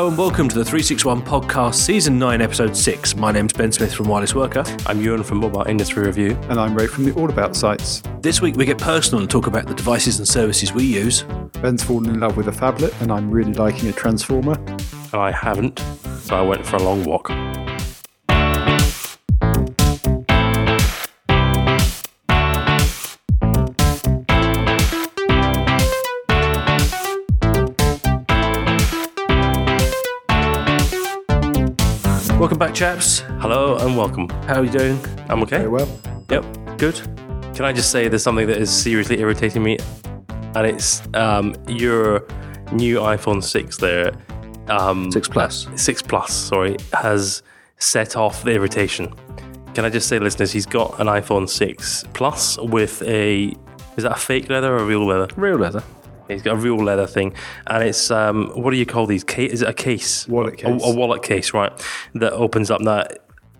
Hello and welcome to the 361 podcast, season 9, episode 6. My name's Ben Smith from Wireless Worker. I'm Ewan from Mobile Industry Review. And I'm Rafe from the All About sites. This week we get personal and talk about the devices and services we use. Ben's fallen in love with a phablet, and I'm really liking a transformer. And I haven't, so I went for a long walk. Back, chaps. Hello and welcome. How are you doing? I'm okay. Very well. Yep. Good. Can I just say there's something that is seriously irritating me, and it's um, your new iPhone 6 there, um, 6 Plus. 6 Plus, sorry, has set off the irritation. Can I just say, listeners, he's got an iPhone 6 Plus with a is that a fake leather or a real leather? Real leather. He's got a real leather thing, and it's um, what do you call these? Case? Is it a case? Wallet case. A, a wallet case, right? That opens up. That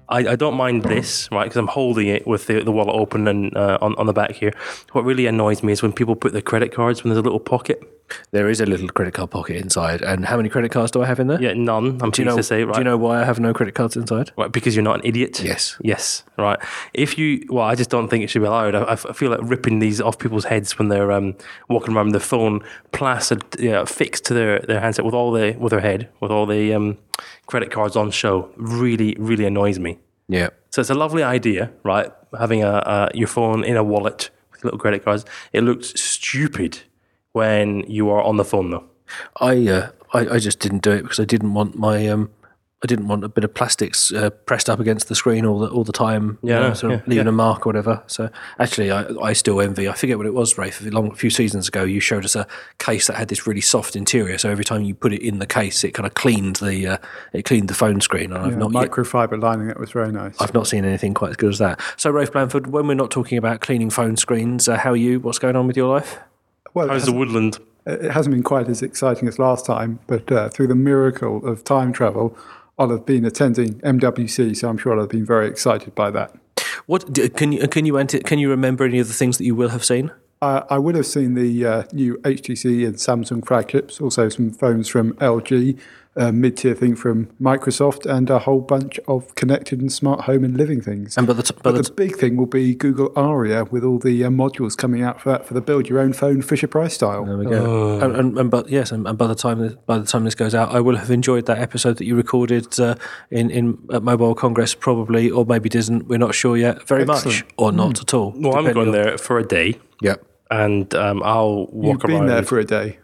I, I don't mind this, right? Because I'm holding it with the, the wallet open and uh, on on the back here. What really annoys me is when people put their credit cards when there's a little pocket. There is a little credit card pocket inside. And how many credit cards do I have in there? Yeah, none. I'm Do you pleased know, to say, right? do you know why I have no credit cards inside? Right, because you're not an idiot. Yes. Yes. Right. If you, well, I just don't think it should be allowed. I, I feel like ripping these off people's heads when they're um, walking around with their phone plastered, you know, fixed to their, their handset with all the with their head with all the um, credit cards on show. Really, really annoys me. Yeah. So it's a lovely idea, right? Having a, a your phone in a wallet with little credit cards. It looks stupid when you are on the phone, though. I, uh, I I just didn't do it because I didn't want my um I didn't want a bit of plastics uh, pressed up against the screen all the all the time. you Yeah, know, no, sort of yeah, leaving yeah. a mark or whatever. So actually, I, I still envy. I forget what it was, Rafe. A long a few seasons ago, you showed us a case that had this really soft interior. So every time you put it in the case, it kind of cleaned the uh, it cleaned the phone screen. And I've Yeah, not yet, microfiber lining, that was very nice. I've not seen anything quite as good as that. So Rafe Blanford, when we're not talking about cleaning phone screens, uh, how are you? What's going on with your life? Well, it How's the hasn't, woodland? it hasn't been quite as exciting as last time, but uh, through the miracle of time travel, I'll have been attending MWC, so I'm sure I'll have been very excited by that. What can you can you ante- can you remember any of the things that you will have seen? Uh, I would have seen the uh, new HTC and Samsung flagships, also some phones from LG, a mid-tier thing from Microsoft, and a whole bunch of connected and smart home and living things. And by the t- by but the the big thing will be Google Ara with all the uh, modules coming out for that for the build your own phone Fisher Price style. There we go. And, and, and but yes, and, and by the time by the time this goes out, I will have enjoyed that episode that you recorded uh, in in at Mobile Congress, probably, or maybe didn't. We're not sure yet. Very much, or not at all. Well, I'm depending going on- there for a day, Yep. and um, I'll walk You've been around. there for a day.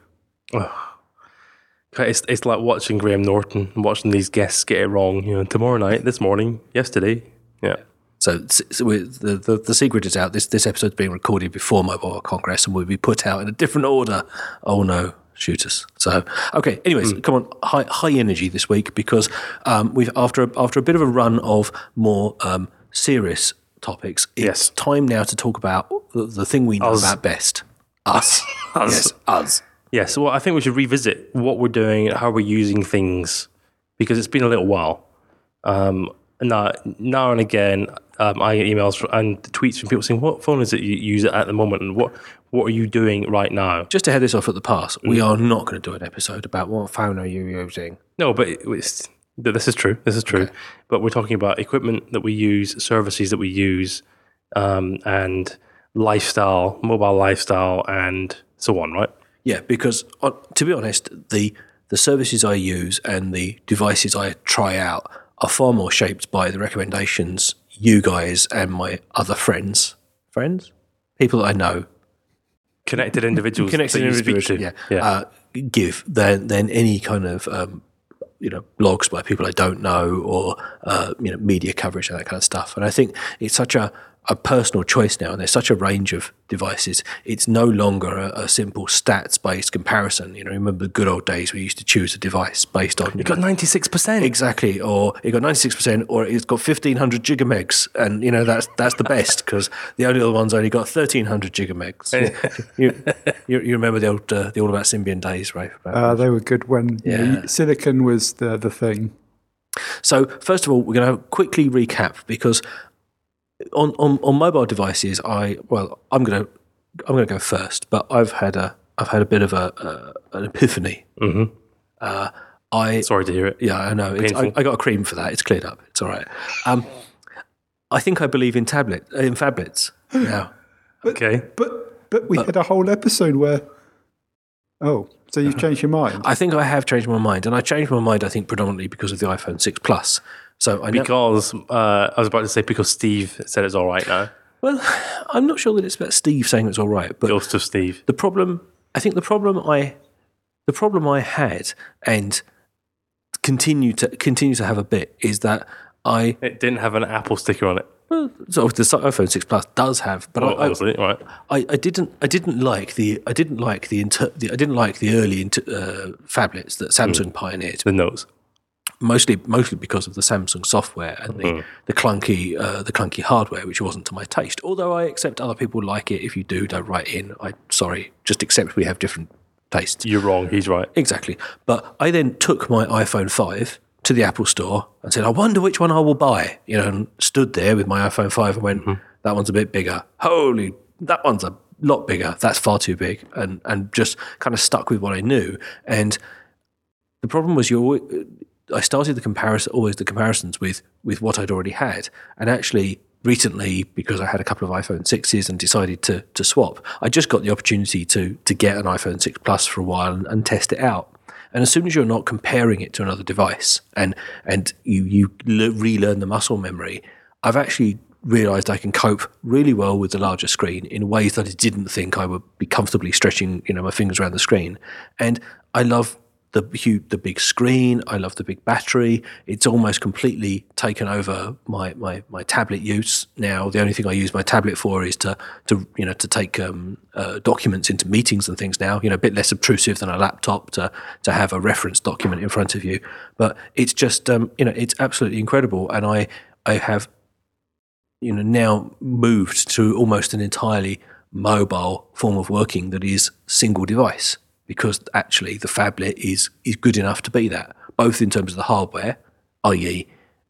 It's, it's like watching Graham Norton, watching these guests get it wrong. You know, tomorrow night, this morning, yesterday. Yeah. So, so we the, the the secret is out. This this episode's being recorded before Mobile Congress and will be put out in a different order. Oh no, shooters. So okay. Anyways, come on, high high energy this week because um, we've after a, after a bit of a run of more um, serious topics. It's Yes. time now to talk about the, the thing we know Us. about best. Us. yes, us. Yes. Well, I think we should revisit what we're doing, how we're using things, because it's been a little while. Um, now, now and again, um, I get emails fr- and tweets from people saying, "What phone is it you use at the moment, and what what are you doing right now?" Just to head this off at the pass, we are not going to do an episode about what phone are you using. No, but it- it's, this is true. This is true. But we're talking about equipment that we use, services that we use, um, and lifestyle, mobile lifestyle, and so on. Right? Yeah, because uh, to be honest, the the services I use and the devices I try out are far more shaped by the recommendations you guys and my other friends, friends, people that I know, Connected individuals. connected that you speak individuals, to. yeah, Uh, give than than any kind of um, you know blogs by people I don't know or uh, you know media coverage and that kind of stuff. And I think it's such a a personal choice now, and there's such a range of devices. It's no longer a, a simple stats-based comparison. You know, remember the good old days we used to choose a device based on you Got ninety six percent. exactly, or it got 96%, or it's got 1500 gigamegs, and you know that's that's the best because the only other one's only got 1300 gigamegs. you, you, you remember the old uh, the all about Symbian days, right? Uh, they were good when you know, Yeah. silicon was the the thing. So first of all, we're going to quickly recap because on, on, on mobile devices, I well, I'm going to I'm going to go first, but I've had a I've had a bit of a, a an epiphany. Mm-hmm. Uh, I Sorry to hear it. yeah, I know. It's, I, Painful. I got a cream for that. It's cleared up. It's all right. Um, I think I believe in tablet in phablets. Yeah. Okay. But but we had a whole episode where. Oh, so you've changed your mind? I think I have changed my mind, and I changed my mind. I think predominantly because of the iPhone six Plus. So I. Because uh, I was about to say because Steve said it's all right now. well, I'm not sure that it's about Steve saying it's all right, but Ghost of Steve. the problem I think the problem I the problem I had and continue to continue to have a bit is that I It didn't have an Apple sticker on it. well, so the iPhone six Plus does have, but Well, I, I, obviously, right. I, I didn't I didn't like the I didn't like the, inter, the I didn't like the early inter, uh, phablets that Samsung pioneered The nose. Mostly mostly because of the Samsung software and the, the clunky uh, the clunky hardware, which wasn't to my taste. Although I accept other people like it. If you do, don't write in. I sorry, just accept we have different tastes. You're wrong. He's right. Exactly. But I then took my iPhone five to the Apple store and said, I wonder which one I will buy. You know, and stood there with my iPhone five and went, that one's a bit bigger. Holy, that one's a lot bigger. That's far too big. And and just kind of stuck with what I knew. And the problem was you I started the comparison always the comparisons with with what I'd already had. And actually recently because I had a couple of iPhone 6s and decided to to swap, I just got the opportunity to to get an iPhone 6 Plus for a while and, and test it out. And as soon as you're not comparing it to another device and and you you le- relearn the muscle memory, I've actually realized I can cope really well with the larger screen in ways that I didn't think I would be comfortably stretching, you know, my fingers around the screen. And I love the huge, the big screen. I love the big battery. It's almost completely taken over my, my, my tablet use now. The only thing I use my tablet for is to to you know to take um, uh, documents into meetings and things now. You know, a bit less obtrusive than a laptop to to have a reference document in front of you. But it's just um, you know it's absolutely incredible, and I I have you know now moved to almost an entirely mobile form of working that is single device because actually the phablet is is good enough to be that both in terms of the hardware i.e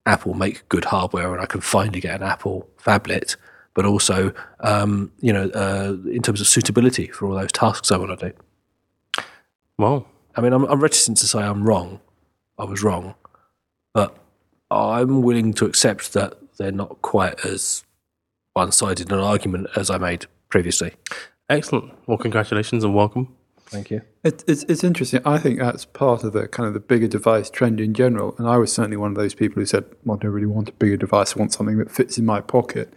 apple make good hardware and i can finally get an apple phablet but also um, you know uh, in terms of suitability for all those tasks i want to do. Well, i mean I'm, I'm reticent to say i'm wrong. I was wrong. But i'm willing to accept that they're not quite as one-sided an argument as i made previously. excellent. Well, congratulations and welcome. Thank you It, it's, it's interesting. I think that's part of the kind of the bigger device trend in general. And I was certainly one of those people who said, well, I don't really want a bigger device. I want something that fits in my pocket.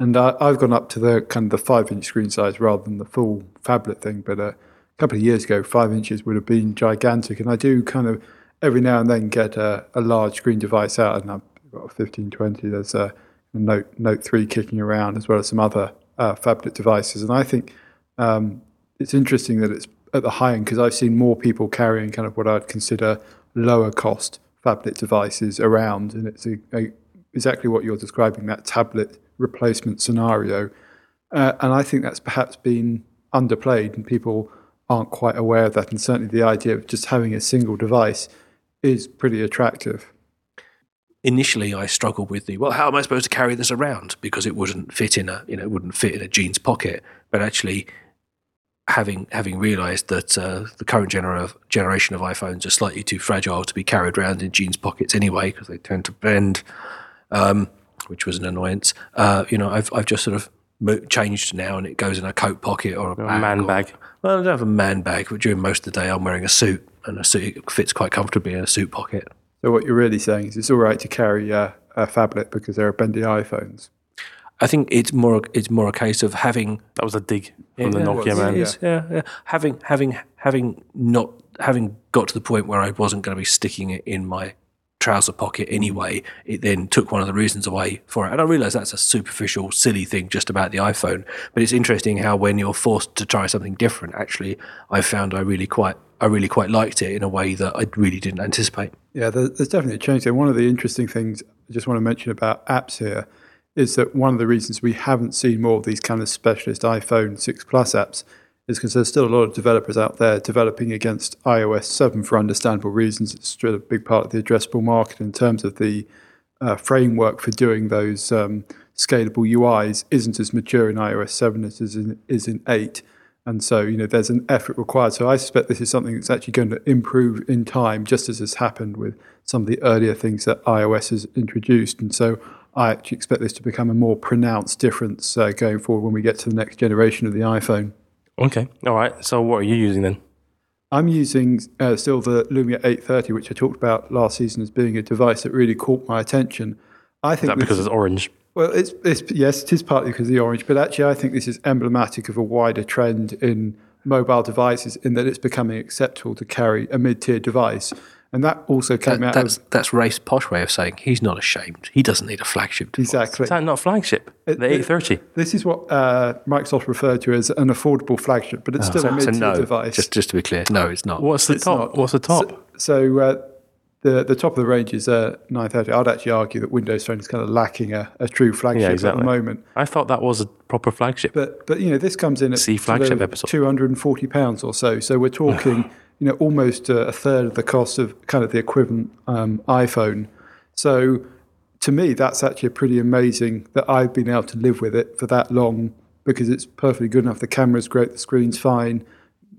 And I, I've gone up to the kind of the five inch screen size rather than the full phablet thing. But uh, a couple of years ago, five inches would have been gigantic. And I do kind of every now and then get a, a large screen device out. And I've got a 1520. There's a Note Note 3 kicking around, as well as some other uh, phablet devices. And I think um, it's interesting that it's at the high end because I've seen more people carrying kind of what I'd consider lower cost phablet devices around, and it's a, a, exactly what you're describing that tablet replacement scenario. Uh, and I think that's perhaps been underplayed, and people aren't quite aware of that. And certainly the idea of just having a single device is pretty attractive. initially I struggled with the well, how am I supposed to carry this around because it wouldn't fit in a you know it wouldn't fit in a jeans pocket. But actually, having having realised that uh, the current genera- generation of iPhones are slightly too fragile to be carried around in jeans pockets anyway because they tend to bend, um, which was an annoyance. Uh, you know, I've I've just sort of mo- changed now, and it goes in a coat pocket or a, bag man or- bag. Well, I don't have a man bag, but during most of the day, I'm wearing a suit, and a suit fits quite comfortably in a suit pocket. So what you're really saying is it's all right to carry uh, a phablet because there are bendy iPhones. I think it's more it's more a case of having That was a dig from the Nokia it man. It is, yeah, yeah. Having having having not having got to the point where I wasn't going to be sticking it in my trouser pocket anyway, it then took one of the reasons away for it. And I realise that's a superficial, silly thing just about the iPhone. But it's interesting how when you're forced to try something different, actually, I found I really quite I really quite liked it in a way that I really didn't anticipate. Yeah, there's definitely a change there. One of the interesting things I just want to mention about apps here is that one of the reasons we haven't seen more of these kind of specialist iPhone 6 Plus apps is because there's still a lot of developers out there developing against iOS 7 for understandable reasons. It's still a big part of the addressable market in terms of the uh, framework for doing those um, scalable UIs isn't as mature in iOS 7 as it is in, is in 8. And so, you know, there's an effort required. So I suspect this is something that's actually going to improve in time, just as has happened with some of the earlier things that iOS has introduced. And so I actually expect this to become a more pronounced difference uh, going forward when we get to the next generation of the iPhone. Okay. All right. So what are you using then? I'm using uh, still the Lumia 830, which I talked about last season as being a device that really caught my attention. I think that because it's orange? Well, it's, it's yes, it is partly because of the orange, but actually, I think this is emblematic of a wider trend in mobile devices in that it's becoming acceptable to carry a mid-tier device, and that also came That, out that's of that's Rafe's posh way of saying he's not ashamed. He doesn't need a flagship device. exactly. Is that not flagship? The it- 830. This is what uh, Microsoft referred to as an affordable flagship, but it's still a So mid-tier no, device. just just to be clear, no, it's not. What's the It's top? not. What's the top? So uh, the the top of the range is uh, 930. I'd actually argue that Windows Phone is kind of lacking a, a true flagship yeah, at the moment. I thought that was a proper flagship. But but you know this comes in at See flagship episode. 240 pounds or so. So we're talking you know almost a, a third of the cost of kind of the equivalent um, iPhone. So to me that's actually pretty amazing that I've been able to live with it for that long because it's perfectly good enough. The camera's great, the screen's fine,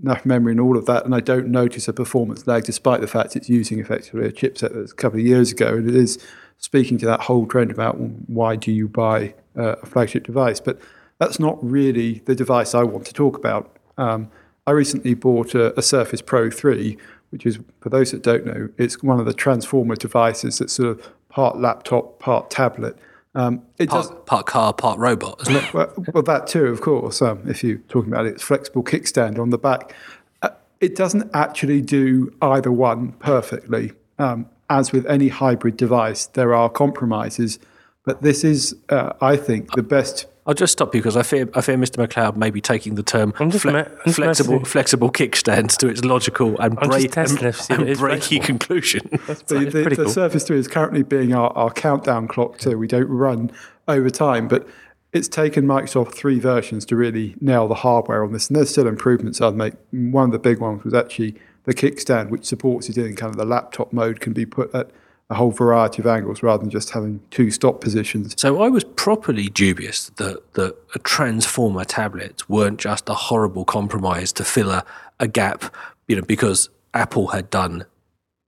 enough memory and all of that, and I don't notice a performance lag despite the fact it's using effectively a chipset that's a couple of years ago, and it is speaking to that whole trend about why do you buy uh, a flagship device, but that's not really the device I want to talk about. Um, I recently bought a, a Surface Pro 3, which is, for those that don't know, it's one of the transformer devices that's sort of part laptop, part tablet. Um, it does, part, part car, part robot, isn't it? well, well, that too, of course. Um, if you're talking about it, it's flexible kickstand on the back. Uh, it doesn't actually do either one perfectly. Um, as with any hybrid device, there are compromises, but this is, uh, I think, the best. I'll just stop you because I fear I fear Mr. MacLeod may be taking the term fle- ma- flexible messing. flexible kickstand to its logical and, I'm just break, testing and, if- see if and it is breaky flexible. conclusion. The, the, pretty the cool. Surface 3 is currently being our, our countdown clock too. We don't run over time, but it's taken Microsoft three versions to really nail the hardware on this. And there's still improvements I'd make. One of the big ones was actually the kickstand, which supports it in kind of the laptop mode, can be put at a whole variety of angles rather than just having two stop positions. So I was properly dubious that that a transformer tablets weren't just a horrible compromise to fill a, a gap, you know, because Apple had done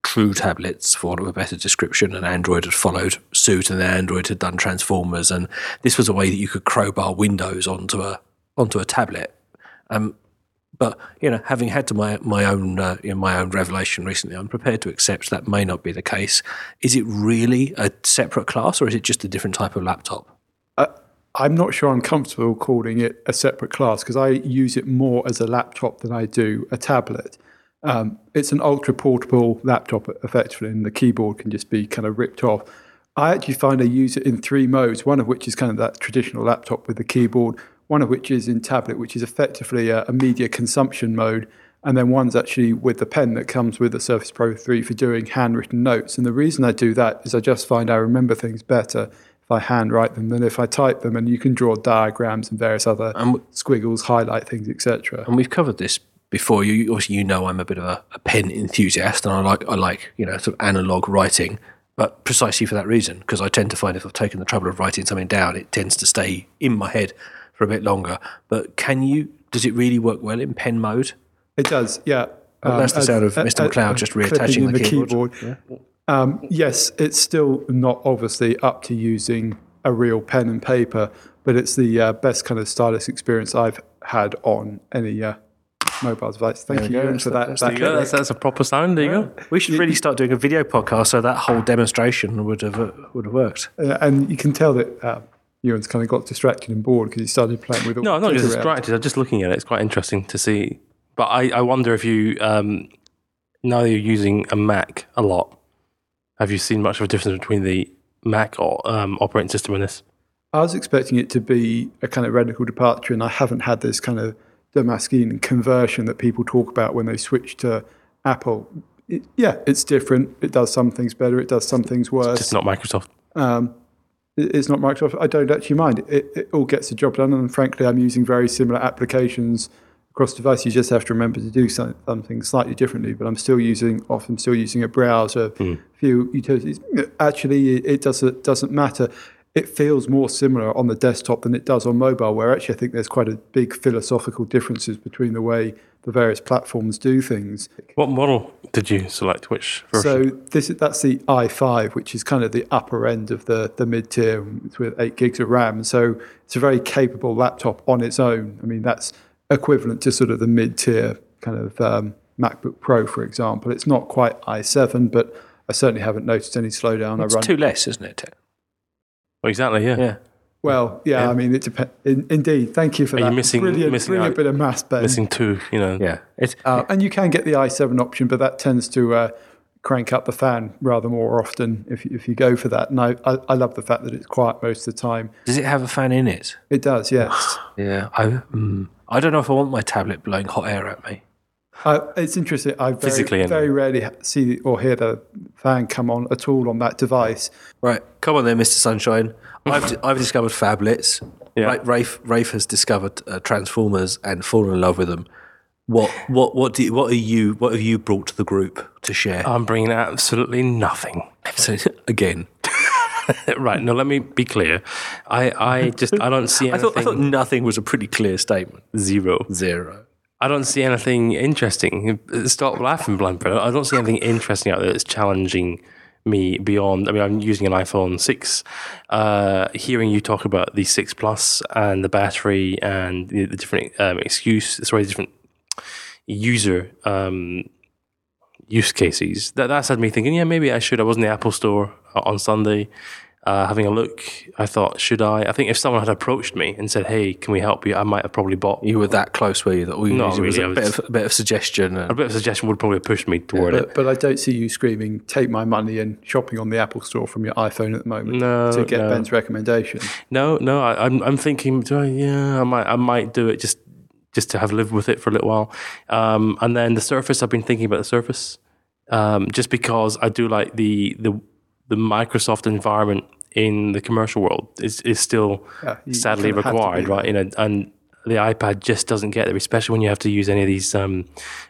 true tablets, for want of a better description, and Android had followed suit, and then Android had done transformers, and this was a way that you could crowbar Windows onto a onto a tablet. Um, but you know, having had to my my own uh, you know, my own revelation recently, I'm prepared to accept that may not be the case. Is it really a separate class, or is it just a different type of laptop? I'm not sure I'm comfortable calling it a separate class because I use it more as a laptop than I do a tablet. Um, it's an ultra portable laptop effectively, and the keyboard can just be kind of ripped off. I actually find I use it in three modes, one of which is kind of that traditional laptop with the keyboard, one of which is in tablet, which is effectively a, a media consumption mode, and then one's actually with the pen that comes with the Surface Pro 3 for doing handwritten notes. And the reason I do that is I just find I remember things better if I handwrite them than if I type them, and you can draw diagrams and various other squiggles, highlight things, etc. and we've covered this before. You obviously you know I'm a bit of a, a pen enthusiast, and I like I like you know sort of analog writing, but precisely for that reason, because I tend to find if I've taken the trouble of writing something down, it tends to stay in my head for a bit longer. But can you? Does it really work well in pen mode? It does, yeah. Um, that's the sound of Mr. MacLeod just reattaching in the keyboard. Um, yes, it's still not obviously up to using a real pen and paper, but it's the uh, best kind of stylus experience I've had on any uh, mobile device. Thank you, go. Ewan, for that. That's that There you go. That's, that's a proper sound. There you go. We should really start doing a video podcast so that whole demonstration would have uh, would have worked. Uh, and you can tell that uh, Ewan's kind of got distracted and bored because he started playing with all No, I'm not just distracted. I'm just looking at it. It's quite interesting to see. But I, I wonder if you, um, now that you're using a Mac a lot, have you seen much of a difference between the Mac or, um, operating system and this? I was expecting it to be a kind of radical departure, and I haven't had this kind of Damascene conversion that people talk about when they switch to Apple. It, yeah, it's different. It does some things better. It does some things worse. It's Just not Microsoft. Um, it's not Microsoft. I don't actually mind. It, it all gets the job done, and frankly, I'm using very similar applications across devices. You just have to remember to do some- something slightly differently. But I'm still using, often still using a browser, a few utilities. Actually, it, it doesn't doesn't matter. It feels more similar on the desktop than it does on mobile. Where actually, I think there's quite a big philosophical differences between the way the various platforms do things. What model did you select? Which version? So this is that's the i5, which is kind of the upper end of the the mid tier with eight gigs of RAM. So it's a very capable laptop on its own. I mean, that's equivalent to sort of the mid tier kind of um, MacBook Pro, for example. It's not quite i7, but I certainly haven't noticed any slowdown. It's I run two less, isn't it? Exactly. Yeah. Yeah. well, yeah, Yeah. I mean, it depends. In, indeed, thank you for Are you that. missing- brilliant, missing brilliant out- bit of maths, Ben. Missing two. You know. Yeah. It's, Uh, and you can get the i7 option, but that tends to uh, crank up the fan rather more often if you, if you go for that. And I, I, I love the fact that it's quiet most of the time. does it have a fan in it? It does, yes. Yeah. I, mm, I don't know if I want my tablet blowing hot air at me. Uh, it's interesting. I very, Physically, anyway. very rarely see or hear the fan come on at all on that device. Right, come on then, Mr. Sunshine. I've, I've discovered phablets. Yeah. Right, Rafe, Rafe has discovered uh, Transformers and fallen in love with them. What what what do you, what are you what have you brought to the group to share? I'm bringing absolutely nothing. So, again, right. now, let me be clear. I, I just I don't see I anything. thought I thought nothing was a pretty clear statement. zero. Zero. I don't see anything interesting. Stop laughing, Blanford. I don't see anything interesting out there that's challenging me beyond. I mean, I'm using an iPhone 6. Uh, hearing you talk about the 6 Plus and the battery and the, the different um, excuse, sorry, different user um, use cases, that, that's had me thinking, yeah, maybe I should. I was in the Apple Store uh, on Sunday. Uh, having a look, I thought, should I? I think if someone had approached me and said, "Hey, can we help you?" I might have probably bought You were that close, were you? That all you Not needed was really, a I bit of, a bit of suggestion. a bit of suggestion would probably have pushed me toward it. But, but I don't see you screaming, take my money and shopping on the Apple Store from your iPhone at the moment No, to get no. Ben's recommendation. No, no, I, I'm I'm thinking, do I, yeah, I might I might do it just just to have lived with it for a little while, um, and then the Surface. I've been thinking about the Surface, um, just because I do like the the the Microsoft environment in the commercial world is is still Yeah, sadly kind of have to required, right? You know, and the iPad just doesn't get there, especially when you have to use any of these um,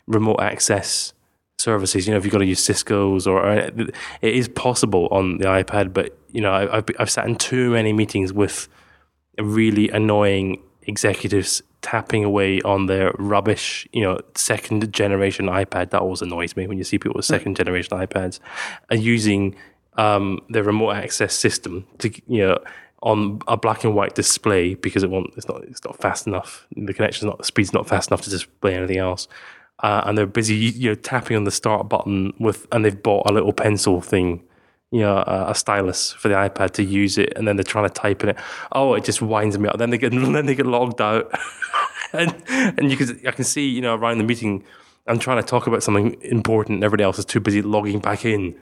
remote access services. You know, if you've got to use Cisco's or, or it is possible on the iPad, but you know, I, I've I've sat in too many meetings with really annoying executives tapping away on their rubbish, you know, second generation iPad. That always annoys me when you see people with second generation iPads and using um, their remote access system to, you know, on a black and white display because it won't, it's not, it's not fast enough. The connection's not, the speed's not fast enough to display anything else. Uh, and they're busy, you know, tapping on the start button with, and they've bought a little pencil thing you know, a, a stylus for the iPad to use it, and then they're trying to type in it. Oh, it just winds me up. Then they get then they get logged out, and and you can I can see you know around the meeting, I'm trying to talk about something important, and everybody else is too busy logging back in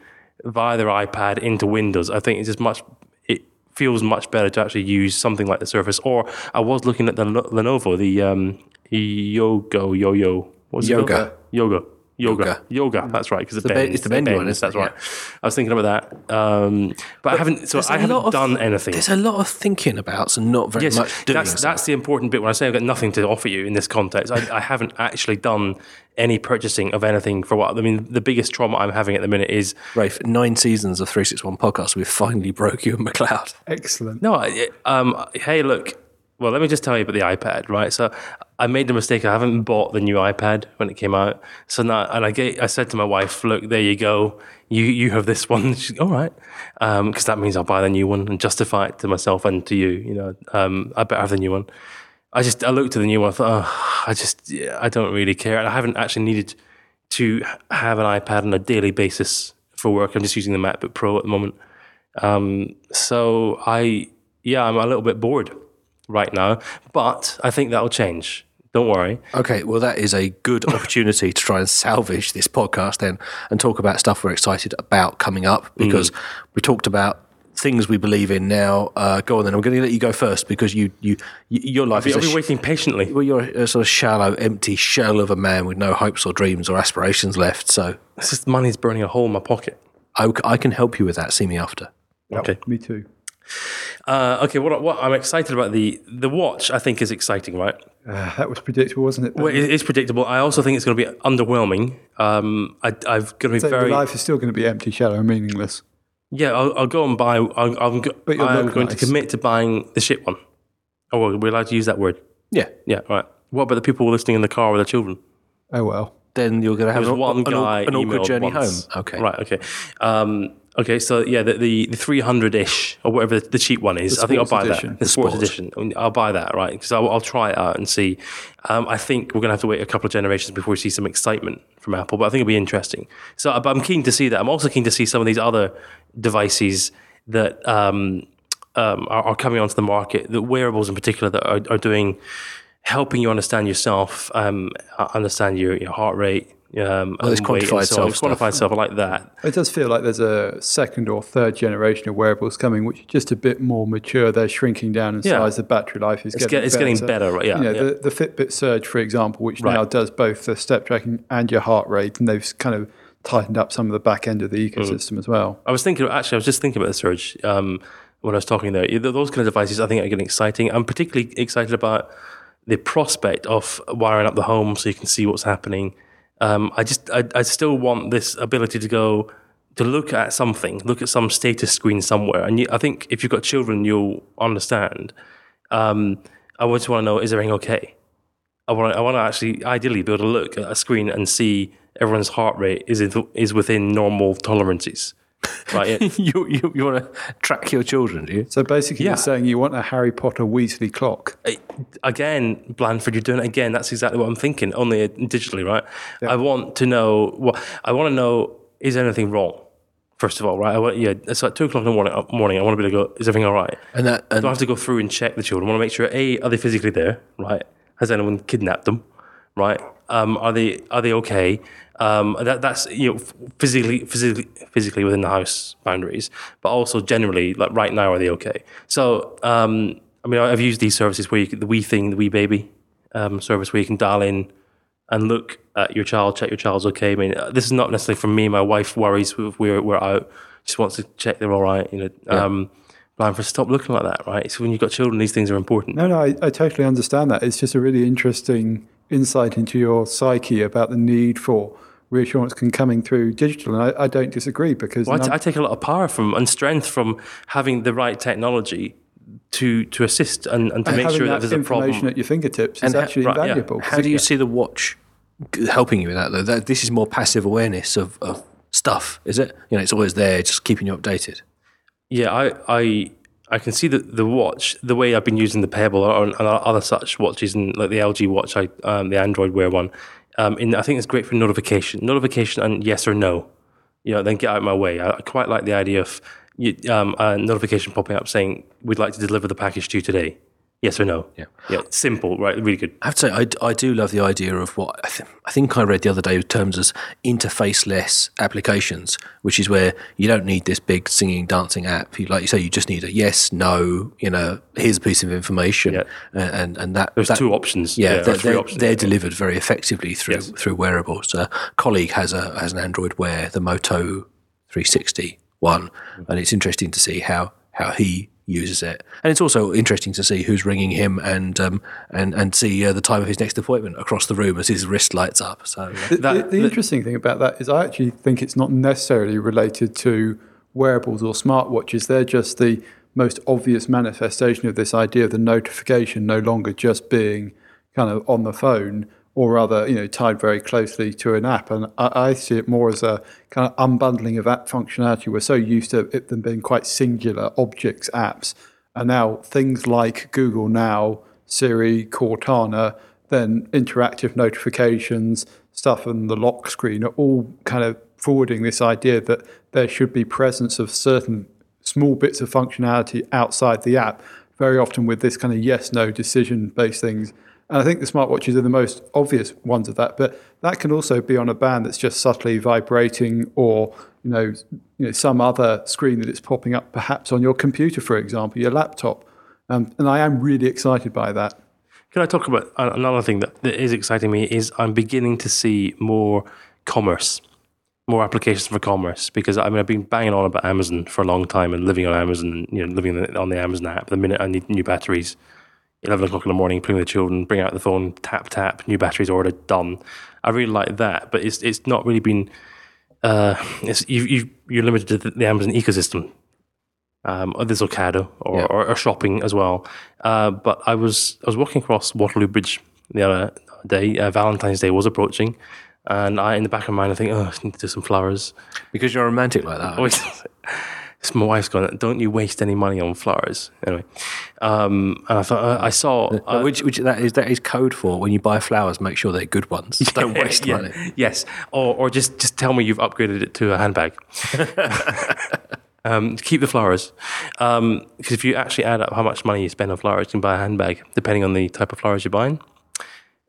via their iPad into Windows. I think it's just much. It feels much better to actually use something like the Surface. Or I was looking at the Lenovo, the um, Yogo Yo-Yo. What's it Yoga. called? Yoga. Yoga. Yoga. Yoga. That's right. Because the ben- it's the bendy one, That's isn't it? right. I was thinking about that, um, but, I haven't. So I haven't lot of- done anything. there's a lot of thinking about so not very Yes, much doing. that's that's the important bit. When I say I've got nothing to offer you in this context, I, I haven't actually done any purchasing of anything for what I mean. The biggest trauma I'm having at the minute is Rafe, nine seasons of 361 podcast, we've finally broke you and MacLeod. Excellent. No, I- um, hey, look. Well, let me just tell you about the iPad, right? So, I made the mistake. I haven't bought the new iPad when it came out. So now, and I get, I said to my wife, "Look, there you go. You you have this one. She's all right, because that means I'll buy the new one and justify it to myself and to you. You know, um, I better have the new one. I just I looked at the new one. I thought, oh, I just yeah, I don't really care. I haven't actually needed to have an iPad on a daily basis for work. I'm just using the MacBook Pro at the moment. Um, so I, yeah, I'm a little bit bored right now, but I think that'll change. Don't worry. Okay, well, that is a good opportunity to try and salvage this podcast then and talk about stuff we're excited about coming up because we talked about things we believe in now. Uh, go on then. I'm going to let you go first because you, you, y your life is I'll a be sh- waiting patiently. well, you're a sort of shallow, empty shell of a man with no hopes or dreams or aspirations left. So It's just money's burning a hole in my pocket. I, I can help you with that. See me after. Okay. Me too. Uh, okay. What, what I'm excited about the the watch. I think is exciting, right? Uh, that was predictable, wasn't it? Ben? Well, it's predictable. I also think it's going to be underwhelming. Um, I, I've going to be so very. life is still going to be empty, shallow, and meaningless. Yeah, I'll, I'll go and buy. I'll, I'm, go, But you'll I'm going nice. to commit to buying the shit one. Oh, well, we're allowed to use that word. Yeah. Yeah, right. What about the people listening in the car with their children? Oh well. Then you're going to have an, one guy an awkward journey once. home. Okay. Right. Okay. Um, okay. So yeah, the the, the three hundred ish or whatever the, the cheap one is. I think I'll buy edition. that. The, The sports sport. edition. I mean, I'll buy that. Right. Because I'll, I'll try it out and see. Um, I think we're gonna have to wait a couple of generations before we see some excitement from Apple, but I think it'll be interesting. So, but I'm keen to see that. I'm also keen to see some of these other devices that. Um, um, are, are coming onto the market, the wearables in particular that are, are doing, helping you understand yourself, um, understand your, your heart rate, um, this and weight and quantified so on. self stuff. Quantified self, I like that. It does feel like there's a second or third generation of wearables coming, which are just a bit more mature. They're shrinking down in Yeah. size. The battery life is It's, getting get, it's better. getting better, right? Yeah, you know, yeah. The, the Fitbit Surge, for example, which Right. now does both the step tracking and your heart rate, and they've kind of tightened up some of the back end of the Mm. ecosystem as well. I was thinking, actually, I was just thinking about the surge um, when I was talking there. Those kind of devices, I think, are getting exciting. I'm particularly excited about the prospect of wiring up the home so you can see what's happening. Um, I just, I, I still want this ability to go to look at something, look at some status screen somewhere. And you, I think if you've got children, you'll understand. Um, I just want to know: is everything okay? I want, I want to actually, ideally, be able to look at a screen and see everyone's heart rate is is within normal tolerances. Right? It- you you, you want to track your children, do you? So basically, Yeah. you're saying you want a Harry Potter Weasley clock. again, Blanford, you're doing it again. That's exactly what I'm thinking, only digitally, right? I want to know what I want to know is anything wrong? First of all, right? I want, yeah, it's like two o'clock in the morning. uh, morning I want to be able to go, is everything all right? And that I and don't have to go through and check the children. I want to make sure A, are they physically there? Right? Has anyone kidnapped them? Right? Um, are they are they okay? Um, that that's you know physically physically physically within the house boundaries, but also generally like right now are they okay? So um, I mean I've used these services where you can, the Withings, the wee baby um, service where you can dial in and look at your child, check your child's okay. I mean uh, this is not necessarily from me. My wife worries if we're we're out. She wants to check they're all right. You know. Um, Blanford stop looking like that, right? So when you've got children, these things are important. No, no, I, I totally understand that. It's just a really interesting insight into your psyche about the need for reassurance can coming through digital. And I, I don't disagree because Well, I, none- t- I take a lot of power from and strength from having the right technology to to assist and, and to make sure that that there's a information problem. at your fingertips is And ha- actually right, yeah. how do you see the watch helping you with that though? That this is more passive awareness of, of stuff, is it? You know, it's always there, just keeping you updated. Yeah, I I I can see that the watch, the way I've been using the Pebble or, and other such watches, and like the LG watch, I um, the Android Wear one. Um, in, I think it's great for notification, notification, and yes or no. You know, then get out of my way. I quite like the idea of um, a notification popping up saying we'd like to deliver the package to you today. Yes or no? Yeah. yeah, simple, right? Really good. I have to say, I, I do love the idea of what I, th- I think I read the other day with terms as interface-less applications, which is where you don't need this big singing, dancing app. You, like you say, you just need a yes, no. You know, here's a piece of information, Yeah. and, and that There's that- two options. Yeah, or they're, three they're, options. they're delivered very effectively through Yes. through wearables. A colleague has a has an Android Wear, the Moto 360 one, mm. and it's interesting to see how how he uses it, and it's also interesting to see who's ringing him and um, and and see uh, the time of his next appointment across the room as his wrist lights up. So That- the, the interesting thing about that is I actually think it's not necessarily related to wearables or smartwatches. They're just the most obvious manifestation of this idea of the notification no longer just being kind of on the phone or rather, you know, tied very closely to an app. And I, I see it more as a kind of unbundling of app functionality. We're so used to it them being quite singular objects apps. And now things like Google Now, Siri, Cortana, then interactive notifications, stuff on the lock screen are all kind of forwarding this idea that there should be presence of certain small bits of functionality outside the app, very often with this kind of yes no decision based things. And I think the smartwatches are the most obvious ones of that, but that can also be on a band that's just subtly vibrating or you know, you know some other screen that it's popping up perhaps on your computer, for example, your laptop. Um, and I am really excited by that. Can I talk about another thing that, that is exciting me? Is I'm beginning to see more commerce, more applications for commerce. Because I mean, I've been banging on about Amazon for a long time and living on Amazon, you know, living on the Amazon app. The minute I need new batteries, eleven o'clock in the morning, putting the children, bring out the phone, tap tap, new batteries ordered, done. I really like that, but it's it's not really been uh, it's, you, you, you're limited to the, the Amazon ecosystem. Um, or there's Ocado or, Yeah. or, or shopping as well. Uh, but I was I was walking across Waterloo Bridge the other day. Uh, Valentine's Day was approaching, and I, in the back of my mind, I think, oh, I need to do some flowers. Because you're romantic like that. Always, it's my wife's going, don't you waste any money on flowers. Anyway, um, and I thought uh, I saw Uh, which, which that is that is code for when you buy flowers, make sure they're good ones. Don't waste Yeah, money. Yes, or or just just tell me you've upgraded it to a handbag. um, keep the flowers, because if you actually add up how much money you spend on flowers, you can buy a handbag depending on the type of flowers you're buying.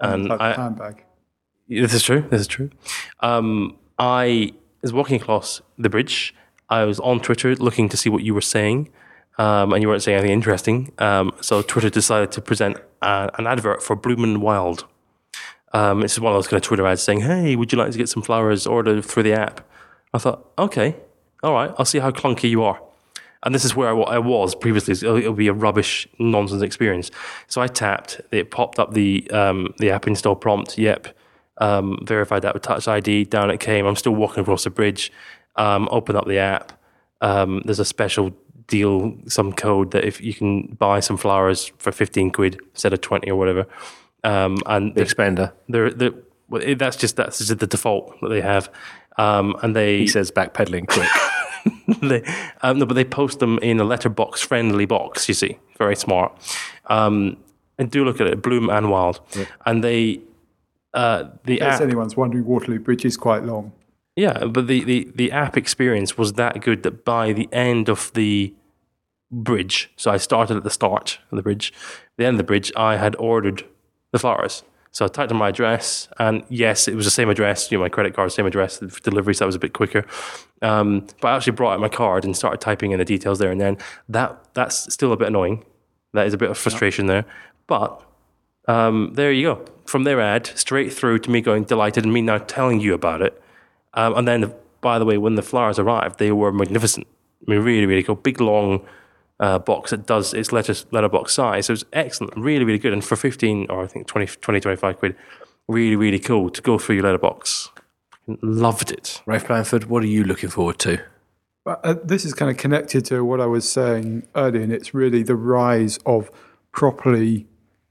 And I, handbag. this is true. This is true. Um, I was walking across the bridge. I was on Twitter looking to see what you were saying, um, and you weren't saying anything interesting. Um, so Twitter decided to present uh, an advert for Bloom and Wild. Um, it's one of those kind of Twitter ads saying, "Hey, would you like to get some flowers ordered through the app?" I thought, okay, all right, I'll see how clunky you are. And this is where I, I was previously. It'll, it'll be a rubbish nonsense experience. So I tapped. It popped up the um, the app install prompt. Yep, um, verified that with Touch ID. Down it came. I'm still walking across the bridge. Um, open up the app. Um, there's a special deal, some code that if you can buy some flowers for 15 quid instead of 20 or whatever. Um, and Big spender. they're, they're, well, it- that's just that's just the default that they have. Um, and they He says backpedaling quick. they, um, no, but they post them in a letterbox friendly box. You see, very smart. Um, and do look at it, Bloom and Wild, and they uh, the In case app. anyone's wondering, Waterloo Bridge is quite long. Yeah, but the, the, the app experience was that good that by the end of the bridge, so I started at the start of the bridge, the end of the bridge, I had ordered the flowers. So I typed in my address, and yes, it was the same address, you know, my credit card, same address, the delivery, so that was a bit quicker. Um, but I actually brought out my card and started typing in the details there, and then that that's still a bit annoying. That is a bit of frustration there. But um, there you go. From their ad, straight through to me going delighted and me now telling you about it. Um, and then, by the way, when the flowers arrived, they were magnificent. I mean, really, really cool. Big, long uh, box that does its letter, letterbox size. So It was excellent, really, really good. And for 15 or I think 20, 20 25 quid, really, really cool to go through your letterbox. Loved it. Rafe Blanford, what are you looking forward to? But, uh, this is kind of connected to what I was saying earlier, and it's really the rise of properly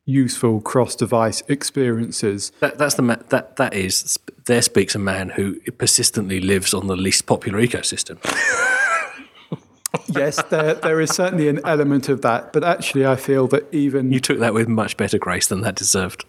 useful cross-device experiences. That, that's the ma- that that is there speaks a man who persistently lives on the least popular ecosystem. yes, there, there is certainly an element of that, but actually, I feel that even You took that with much better grace than that deserved.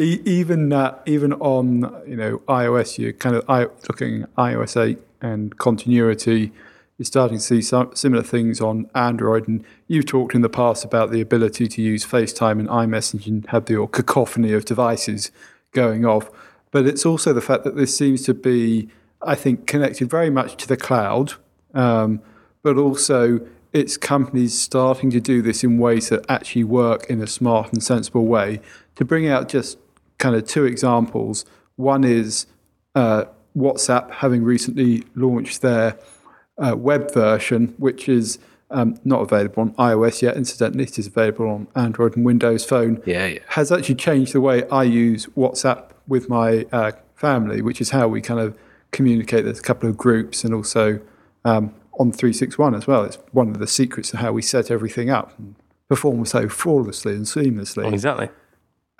E- even uh, even on you know iOS, you're kind of I, looking iOS eight and continuity. You're starting to see some similar things on Android, and you've talked in the past about the ability to use FaceTime and iMessage and have the cacophony of devices going off. But it's also the fact that this seems to be, I think, connected very much to the cloud, um, but also it's companies starting to do this in ways that actually work in a smart and sensible way. To bring out just kind of two examples, one is uh, WhatsApp having recently launched their uh, web version, which is um, not available on iOS yet. Incidentally, it is available on Android and Windows Phone. Yeah, yeah. Has actually changed the way I use WhatsApp with my uh, family, which is how we kind of communicate. There's a couple of groups and also um, on 361 as well. It's one of the secrets of how we set everything up and perform so flawlessly and seamlessly Exactly.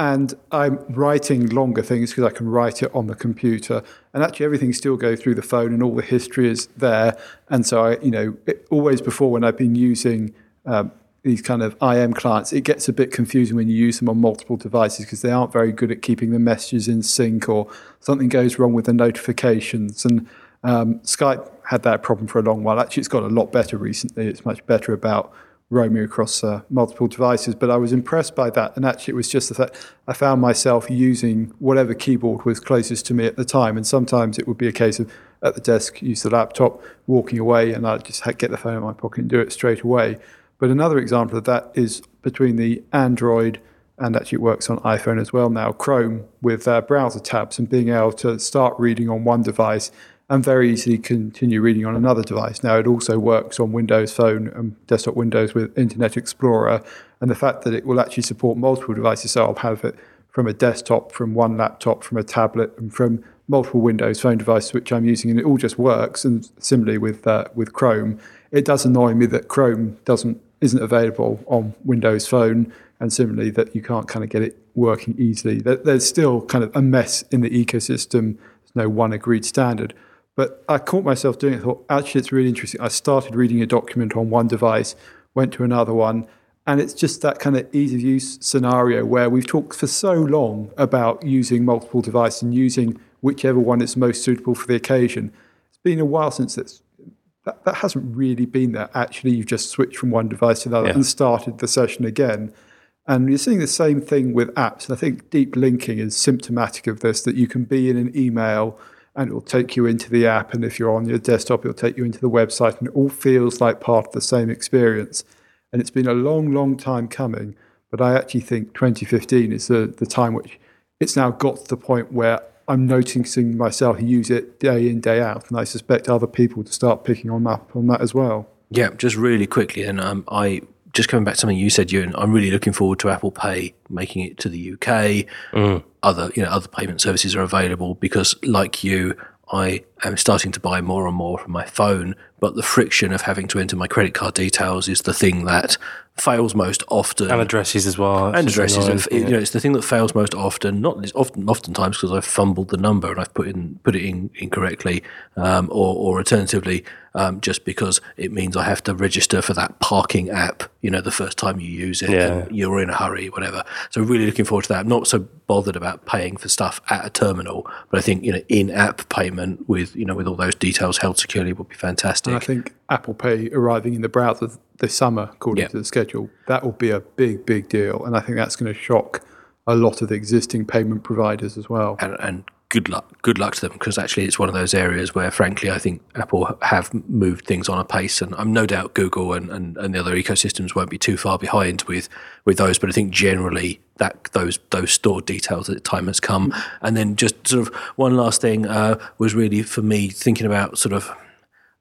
And I'm writing longer things because I can write it on the computer, and actually everything still goes through the phone, and all the history is there. And so I, you know, it, always before when I've been using um, these kind of IM clients, it gets a bit confusing when you use them on multiple devices because they aren't very good at keeping the messages in sync, or something goes wrong with the notifications. And um, Skype had that problem for a long while. Actually, it's got a lot better recently. It's much better about roaming across uh, multiple devices. But I was impressed by that, and actually, it was just the fact I found myself using whatever keyboard was closest to me at the time. And sometimes it would be a case of at the desk, use the laptop, walking away, and I'd just get the phone in my pocket and do it straight away. But another example of that is between the Android and actually it works on iPhone as well now, Chrome with uh, browser tabs and being able to start reading on one device and very easily continue reading on another device. Now, it also works on Windows Phone and desktop Windows with Internet Explorer, and the fact that it will actually support multiple devices. So I'll have it from a desktop, from one laptop, from a tablet, and from multiple Windows phone devices which I'm using, and it all just works. And similarly with uh, with Chrome, it does annoy me that Chrome doesn't isn't available on Windows Phone, and similarly that you can't kind of get it working easily. There's still kind of a mess in the ecosystem. There's no one agreed standard. But I caught myself doing it. Thought actually, it's really interesting. I started reading a document on one device, went to another one, and it's just that kind of ease of use scenario where we've talked for so long about using multiple devices and using whichever one is most suitable for the occasion. It's been a while since it's, that, that hasn't really been there. Actually, you've just switched from one device to another yeah. and started the session again. And you're seeing the same thing with apps. And I think deep linking is symptomatic of this that you can be in an email and it will take you into the app. And if you're on your desktop, it'll take you into the website. And it all feels like part of the same experience. And it's been a long, long time coming. But I actually think 2015 is the, the time which it's now got to the point where I'm noticing myself use it day in, day out. And I suspect other people to start picking on up on that as well. Yeah, just really quickly. And um, I just coming back to something you said, Ewan, I'm really looking forward to Apple Pay making it to the UK. Mm. Other, you know, other payment services are available because, like you, I am starting to buy more and more from my phone, but the friction of having to enter my credit card details is the thing that fails most often. And addresses as well. and addresses. Annoying, it, you know, it's the thing that fails most often. Not often, oftentimes because I've fumbled the number and I've put in put it in incorrectly, um, or, or alternatively, um, just because it means I have to register for that parking app. You know, the first time you use it, yeah. you're in a hurry, whatever. So really looking forward to that. I'm not so bothered about paying for stuff at a terminal, but I think you know, in-app payment with you know with all those details held securely would be fantastic. And I think Apple Pay arriving in the browser this summer, according yep. to the schedule, that will be a big, big deal, and I think that's going to shock a lot of the existing payment providers as well. And, and good luck, good luck to them because actually it's one of those areas where, frankly, I think Apple have moved things on a pace, and I'm no doubt Google and, and, and the other ecosystems won't be too far behind with with those. But I think generally that those those stored details at the time has come. And then just sort of one last thing uh, was really for me thinking about sort of.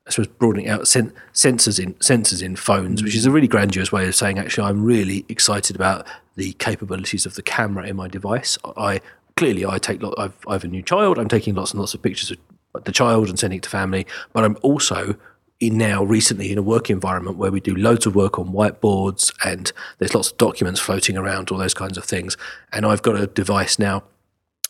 I suppose broadening out sen- sensors in sensors in phones, which is a really grandiose way of saying actually I'm really excited about the capabilities of the camera in my device. I clearly I take lot. I've, I have a new child. I'm taking lots and lots of pictures of the child and sending it to family. But I'm also in now recently in a work environment where we do loads of work on whiteboards and there's lots of documents floating around, all those kinds of things. And I've got a device now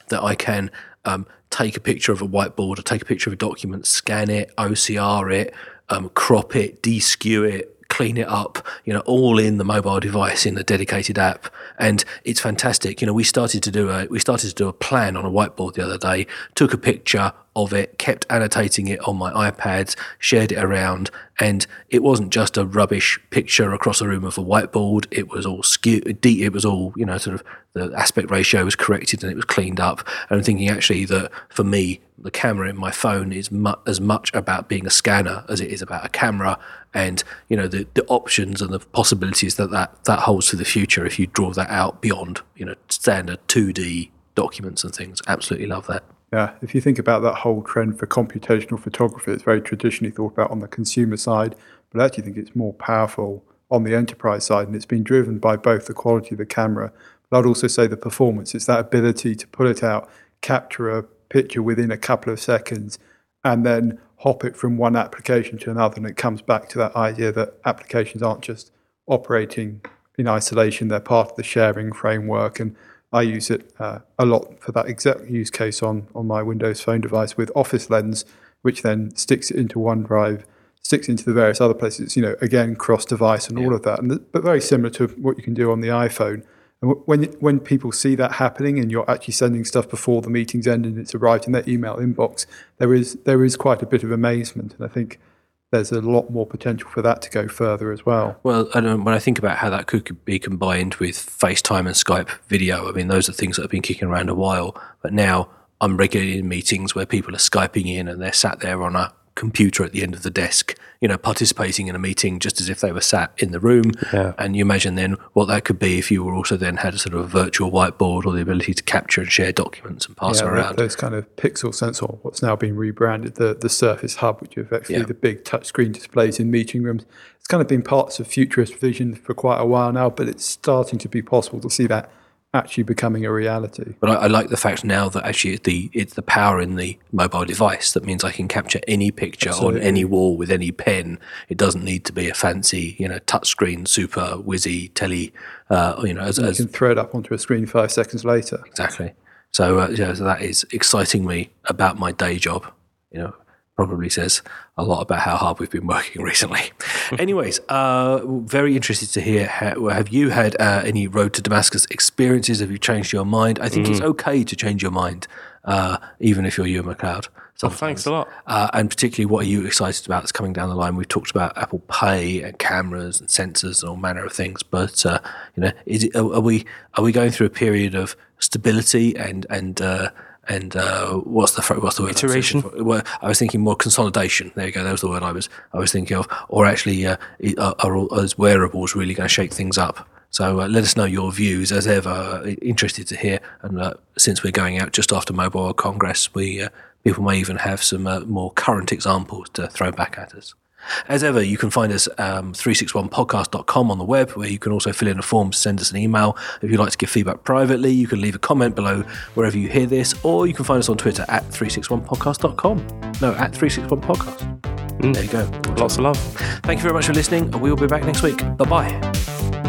that I can um, take a picture of a whiteboard or take a picture of a document, scan it, OCR it, um, crop it, deskew it, clean it up, you know, all in the mobile device in a dedicated app. And it's fantastic. You know, we started to do a we started to do a plan on a whiteboard the other day, took a picture of it, kept annotating it on my iPads, shared it around, and it wasn't just a rubbish picture across a room of a whiteboard. It was all skewed. It was all you know, sort of the aspect ratio was corrected and it was cleaned up. And I'm thinking actually that for me, the camera in my phone is mu- as much about being a scanner as it is about a camera, and you know the the options and the possibilities that that that holds for the future if you draw that out beyond you know standard 2D documents and things. Absolutely love that. Yeah, if you think about that whole trend for computational photography, it's very traditionally thought about on the consumer side, but I actually think it's more powerful on the enterprise side, and it's been driven by both the quality of the camera, but I'd also say the performance. It's that ability to pull it out, capture a picture within a couple of seconds, and then hop it from one application to another. And it comes back to that idea that applications aren't just operating in isolation, they're part of the sharing framework. And I use it uh, a lot for that exact use case on, on my Windows Phone device with Office Lens, which then sticks it into OneDrive, sticks into the various other places, you know, again, cross device and yeah. all of that. And, but very similar to what you can do on the iPhone. And when, when people see that happening and you're actually sending stuff before the meeting's end and it's arrived in their email inbox, there is, there is quite a bit of amazement. And I think there's a lot more potential for that to go further as well. Well, and um, when I think about how that could be combined with FaceTime and Skype video, I mean, those are things that have been kicking around a while. But now I'm regularly in meetings where people are Skyping in and they're sat there on a computer at the end of the desk, you know, participating in a meeting just as if they were sat in the room. Yeah. And you imagine then what that could be if you were also then had a sort of a virtual whiteboard or the ability to capture and share documents and pass yeah, around. Those kind of pixel sensor, what's now been rebranded, the, the Surface Hub, which are effectively yeah. the big touchscreen displays in meeting rooms. It's kind of been parts of futurist vision for quite a while now, but it's starting to be possible to see that actually becoming a reality. But I, I like the fact now that actually the it's the power in the mobile device that means I can capture any picture Absolutely. on any wall with any pen. It doesn't need to be a fancy, you know, touchscreen, super whizzy telly. Uh, you know, as, You as can throw it up onto a screen five seconds later. exactly. So, uh, yeah, so that is exciting me about my day job. You know, probably says a lot about how hard we've been working recently. Anyways, uh, very interested to hear. How, have you had uh, any road to Damascus experiences? Have you changed your mind? I think it's okay to change your mind, uh, even if you're Ewan MacLeod. Oh, thanks a lot. Uh, and particularly, what are you excited about that's coming down the line? We've talked about Apple Pay and cameras and sensors and all manner of things, but uh, you know, is it, are, are we are we going through a period of stability and and uh, and uh, what's the what's the word? Iteration? Well, I was thinking more consolidation. There you go. That was the word I was I was thinking of. Or actually, uh, are, are all those wearables really going to shake things up? So uh, let us know your views as ever. Uh, Interested to hear. And uh, since we're going out just after Mobile World Congress, we uh, people may even have some uh, more current examples to throw back at us. As ever, you can find us um, 361podcast.com on the web, where you can also fill in a form to send us an email. If you'd like to give feedback privately, you can leave a comment below wherever you hear this, or you can find us on Twitter at 361podcast.com. No, at 361podcast. There you go. Lots of love. Thank you very much for listening. And we will be back next week. Bye bye.